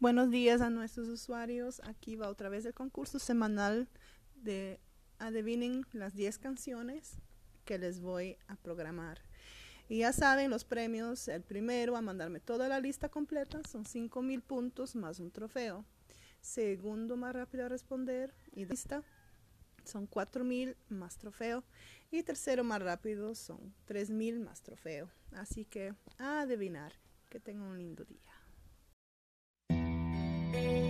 Buenos días a nuestros usuarios. Aquí va otra vez el concurso semanal de Adivinen las 10 canciones que les voy a programar. Y ya saben, los premios, el primero a mandarme toda la lista completa son 5 mil puntos más un trofeo. Segundo más rápido a responder y lista son 4 mil más trofeo. Y tercero más rápido son 3 mil más trofeo. Así que a adivinar. Que tengan un lindo día. Thank you.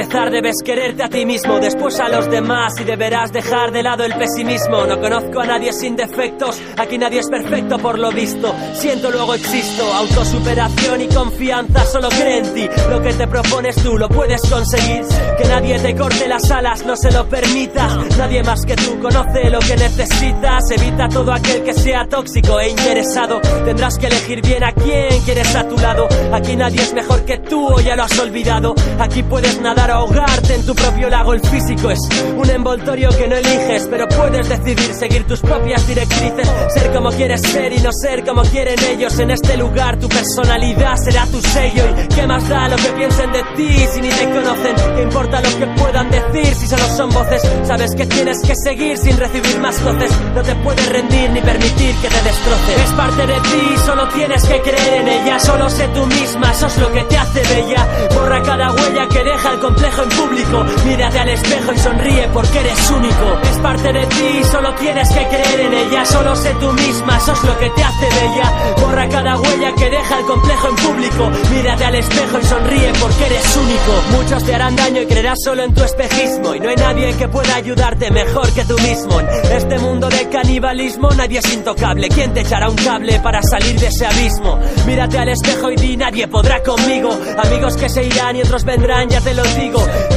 Empezar debes quererte a ti mismo, después a los demás y deberás dejar de lado el pesimismo. No conozco a nadie sin defectos, aquí nadie es perfecto por lo visto. Siento luego existo, autosuperación y confianza, solo cree en ti. Lo que te propones tú lo puedes conseguir. Que nadie te corte las alas, no se lo permitas. Nadie más que tú conoce lo que necesitas. Evita todo aquel que sea tóxico e interesado. Tendrás que elegir bien a quién quieres a tu lado. Aquí nadie es mejor que tú o ya lo has olvidado. Aquí puedes nadar o ahogarte en tu propio lago. El físico es un envoltorio que no eliges, pero puedes decidir seguir tus propias directrices. Ser como quieres ser y no ser como quieren ellos. En este lugar tu personalidad será tu sello. ¿Y qué más da lo que piensen de ti si ni te conocen? ¿Qué importa lo que puedan decir si solo son voces? Sabes que tienes que seguir sin recibir más voces. No te puedes rendir ni permitir que te destrocen. Es parte de ti, solo tienes que creer en ella. Solo sé tú misma, eso es lo que te hace bella. Borra cada huella que deja el complejo en público. Mírate al espejo y sonríe porque eres único. Es parte de ti, solo tienes que creer en ella. Solo sé tú misma, eso es lo que te hace bella. Borra cada huella que deja el complejo en público. Mírate al espejo y sonríe porque eres único. Muchos te harán daño y creerás solo en tu espejismo. Y no hay nadie que pueda ayudarte mejor que tú mismo. En este mundo de canibalismo nadie es intocable. ¿Quién te echará un cable para salir de ese abismo? Mírate al espejo y di nadie podrá conmigo. Amigos que se irán y otros vendrán, ya te lo digo.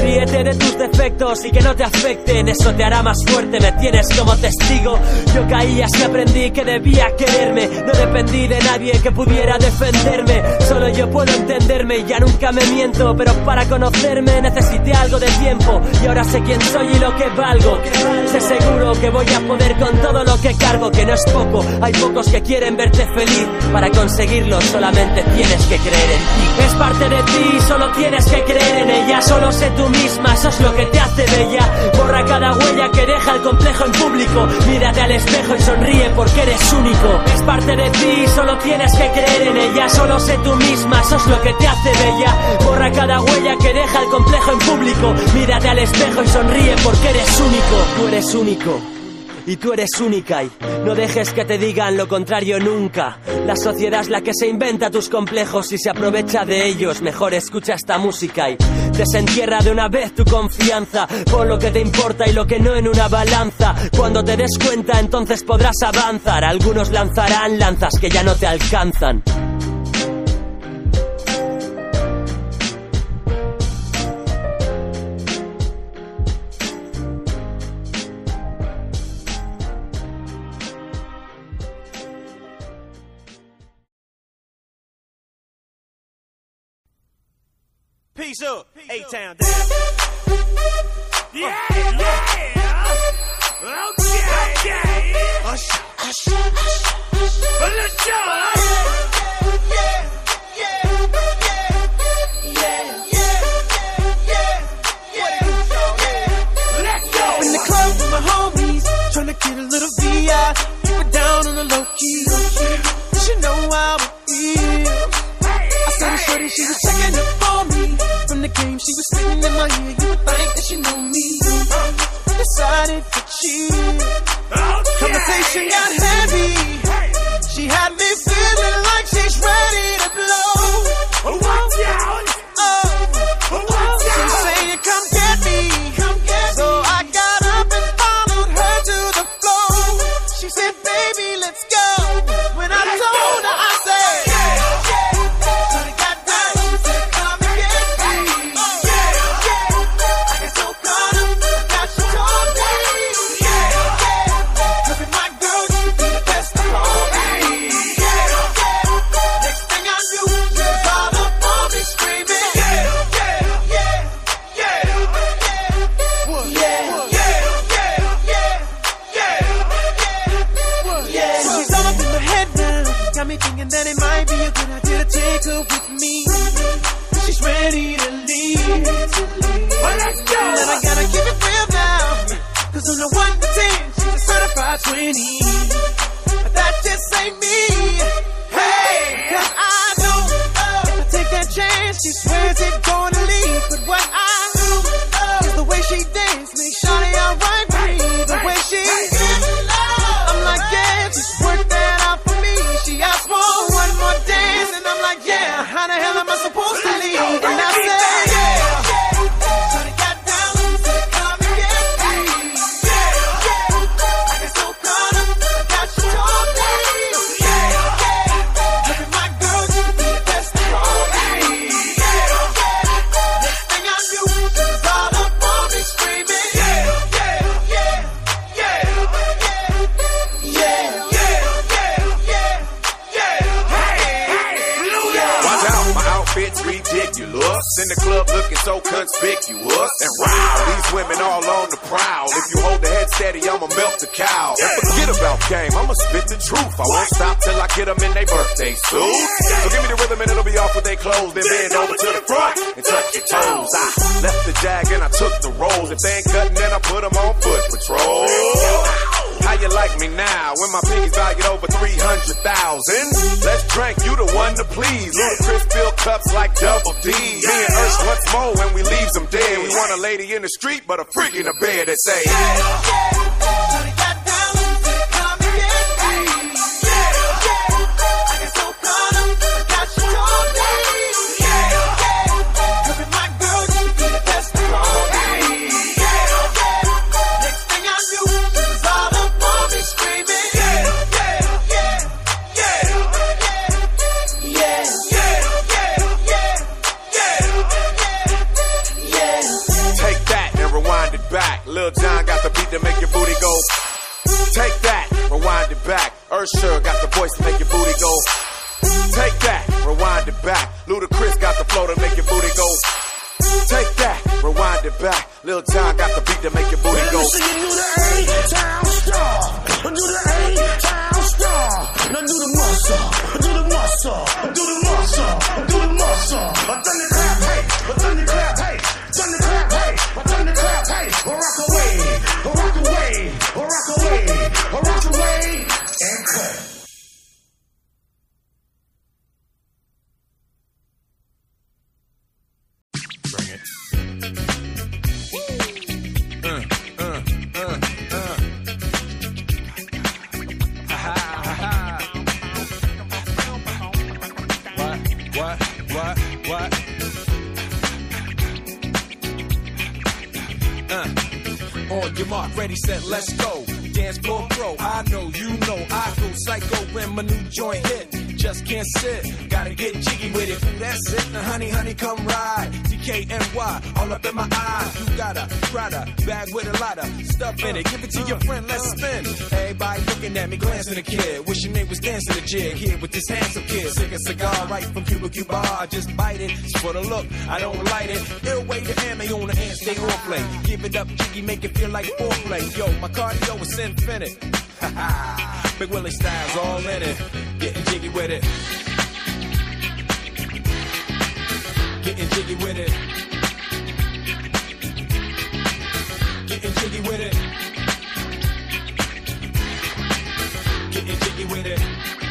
Ríete de tus defectos y que no te afecten. Eso te hará más fuerte, me tienes como testigo. Yo caí así aprendí que debía quererme. No dependí de nadie que pudiera defenderme. Solo yo puedo entenderme y ya nunca me miento. Pero para conocerme necesité algo de tiempo. Y ahora sé quién soy y lo que valgo. Sé seguro que voy a poder con todo lo que cargo, que no es poco. Hay pocos que quieren verte feliz. Para conseguirlo solamente tienes que creer en ti. Es parte de ti, solo tienes que creer en ella. Solo sé tú misma, eso es lo que te hace bella. Borra cada huella que deja el complejo en público. Mírate al espejo y sonríe porque eres único. Es parte de ti, solo tienes que creer en ella. Solo sé tú misma, eso es lo que te hace bella. Borra cada huella que deja el complejo en público. Mírate al espejo y sonríe porque eres único. Tú eres único. Y tú eres única y no dejes que te digan lo contrario nunca. La sociedad es la que se inventa tus complejos y se aprovecha de ellos. Mejor escucha esta música y desentierra de una vez tu confianza. Pon lo que te importa y lo que no en una balanza. Cuando te des cuenta entonces podrás avanzar. Algunos lanzarán lanzas que ya no te alcanzan. Peace up. A Town down. Yeah, yeah. Okay, okay. Hush, hush, hush. Well, let's go. Yeah, yeah. Tryna get a little VI, keep it down on the low key. Low key. You know how it feels. I started shorty, she was checking the phone for me. From the game, she was sitting in my ear. You would think that she knew me. Decided to cheat. Conversation got heavy. She had me feeling like she's ready to blow. Watch out. Truth. I won't stop till I get them in their birthday suit. So give me the rhythm and it'll be off with their clothes. Then bend over to the front and touch your toes. I left the jag and I took the rolls. If they ain't cutting, then I put them on foot patrol. How you like me now when my pinky's valued over 300,000? Let's drink, you the one to please. Ludacris fill cups like double D. Me and Ursh once more when we leaves them dead. We want a lady in the street, but a freak in the bed that say, it back. Ursher got the voice to make your booty go. Take that, rewind it back. Ludacris got the flow to make your booty go. Take that, rewind it back. Lil John got the beat to make your booty go. Do the A-Town star. Do the A-Town star. Now do the muscle. Do the muscle. Do the muscle. Do the muscle. A thunderclap, hey. A it. Give it to your friend, let's spin. Everybody looking at me, glancing a kid. Wishing they was dancing a jig here with this handsome kid. Sick a cigar right from Cuba Cuba. I just bite it. It's for the look, I don't light it. Ill way to ammo on the hand, stay on play. Give it up, jiggy, make it feel like foreplay. Yo, my cardio is infinite. Big Willie styles all in it. Getting jiggy with it. Getting jiggy with it. Getting jiggy with it. With it.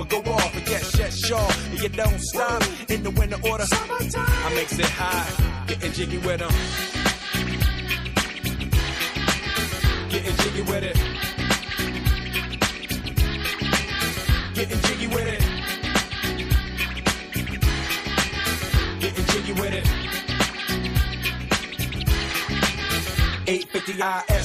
or go off. And yes, yes, sure. You don't stop in the winter order. I makes it high, getting jiggy with them. Getting jiggy with it. Getting jiggy with it. Getting jiggy with it. 850 IS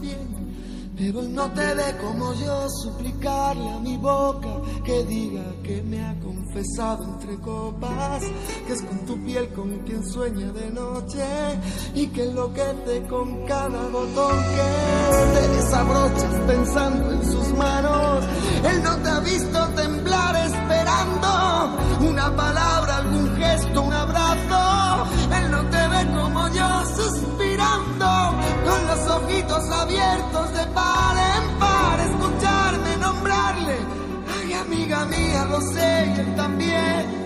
Bien. Pero no te ve como yo suplicarle a mi boca que diga que me ha confesado entre copas, que es con tu piel con quien sueña de noche y que enloquece con cada botón que te desabrochas pensando en sus manos. Él no te ha visto temblar esperando una palabra, algún gesto, un abrazo. Él no te ve como yo suspirando con abiertos de par en par, escucharme nombrarle. Ay, amiga mía, lo sé, y él también.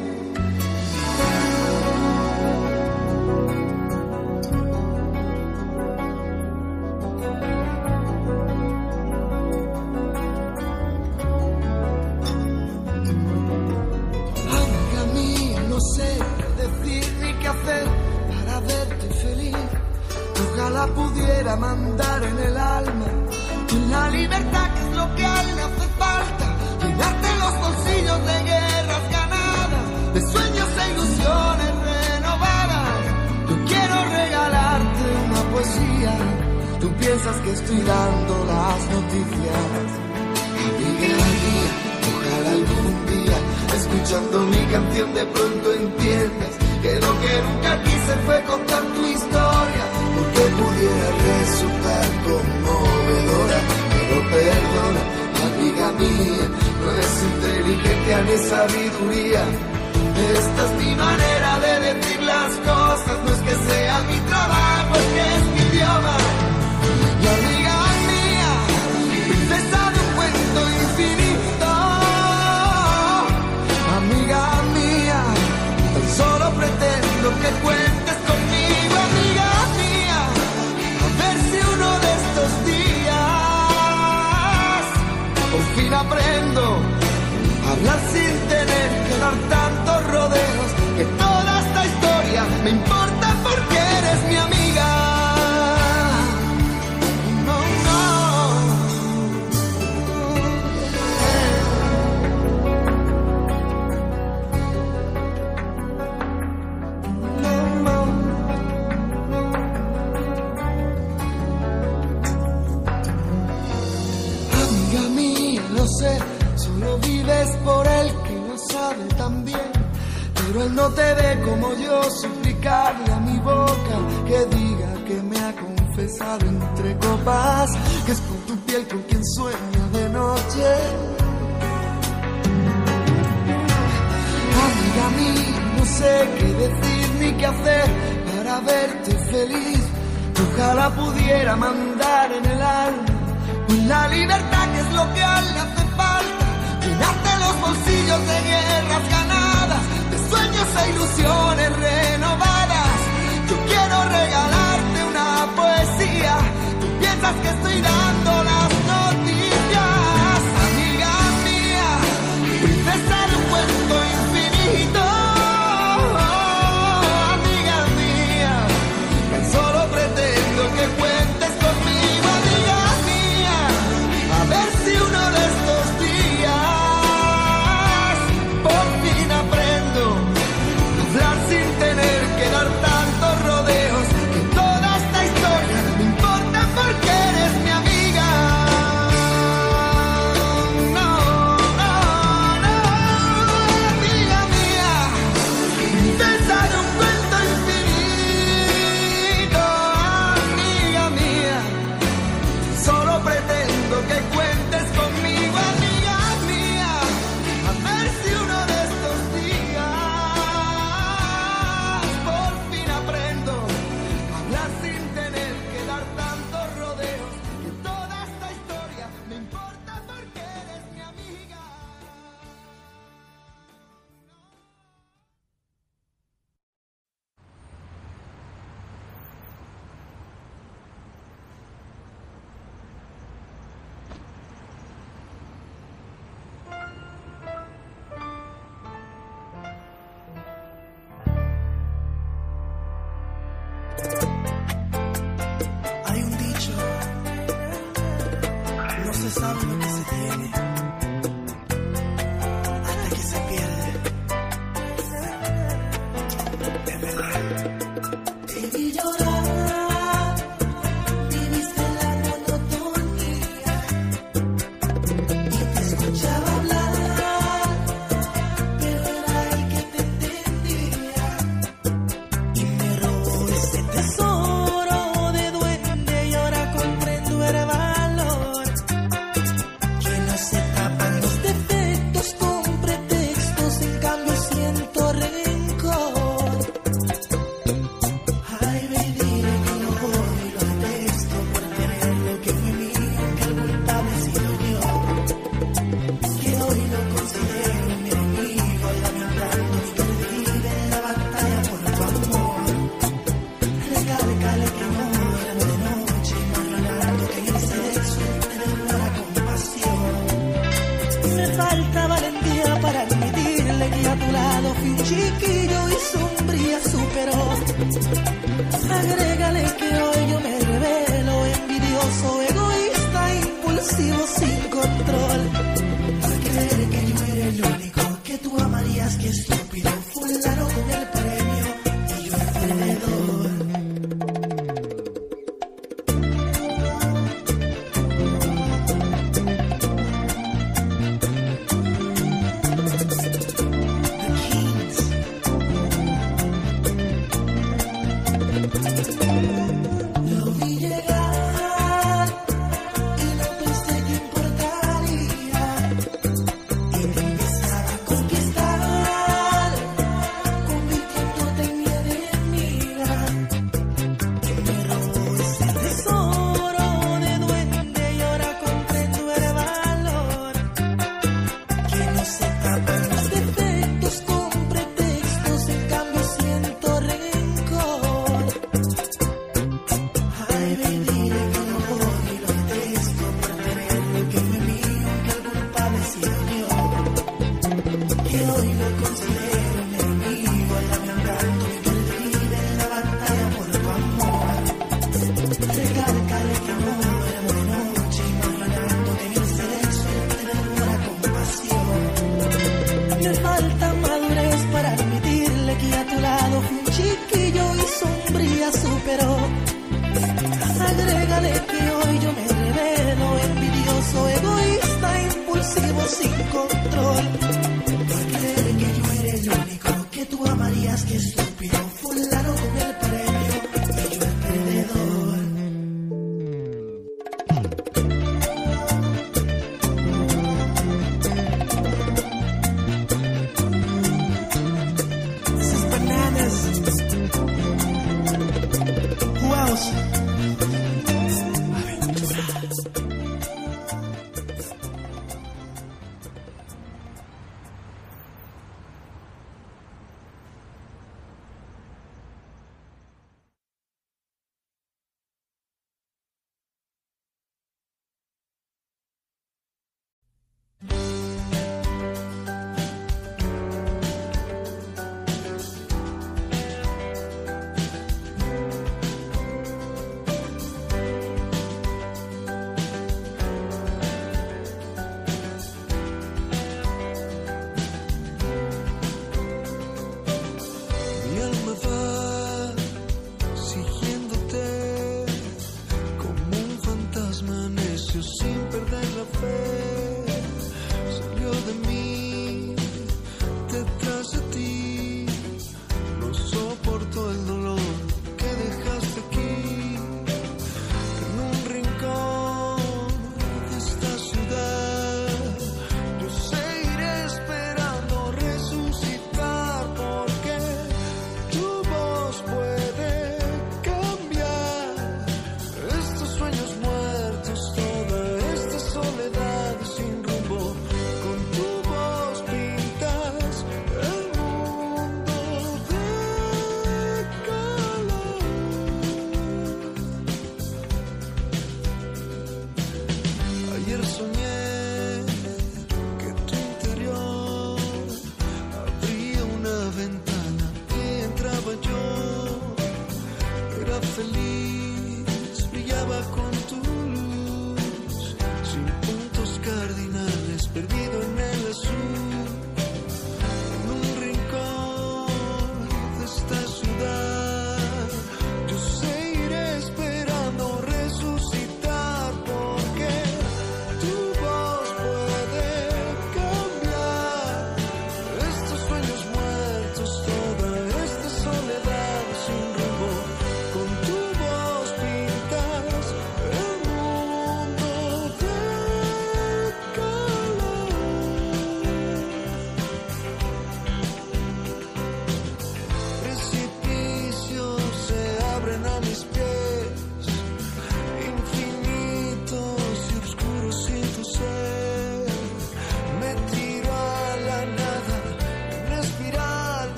Ojalá pudiera mandar en el alma la libertad que es lo que a él le hace falta. Llenarte los bolsillos de guerras ganadas, de sueños e ilusiones renovadas. Yo quiero regalarte una poesía. Tú piensas que estoy dando las noticias. Amiga mía, ojalá algún día, escuchando mi canción, de pronto entiendas que lo que nunca quise fue contar tu historia, porque pudiera resultar conmovedora, pero perdona, amiga mía, no es inteligencia ni sabiduría. Esta es mi manera de decir las cosas, no es que sea mi trabajo, es que es mi idioma. Y amiga mía, princesa de un cuento infinito, amiga mía, tan solo pretendo que cuentes sé, solo vives por él que lo sabe tan bien. Pero él no te ve como yo suplicarle a mi boca que diga que me ha confesado entre copas, que es con tu piel con quien sueña de noche. Amiga mía, no sé qué decir ni qué hacer para verte feliz. Ojalá pudiera mandar en el alma la libertad que es lo que a él le hace. Llenarte los bolsillos de guerras ganadas, de sueños e ilusiones renovadas. Yo quiero regalarte una poesía. Tú piensas que estoy dando house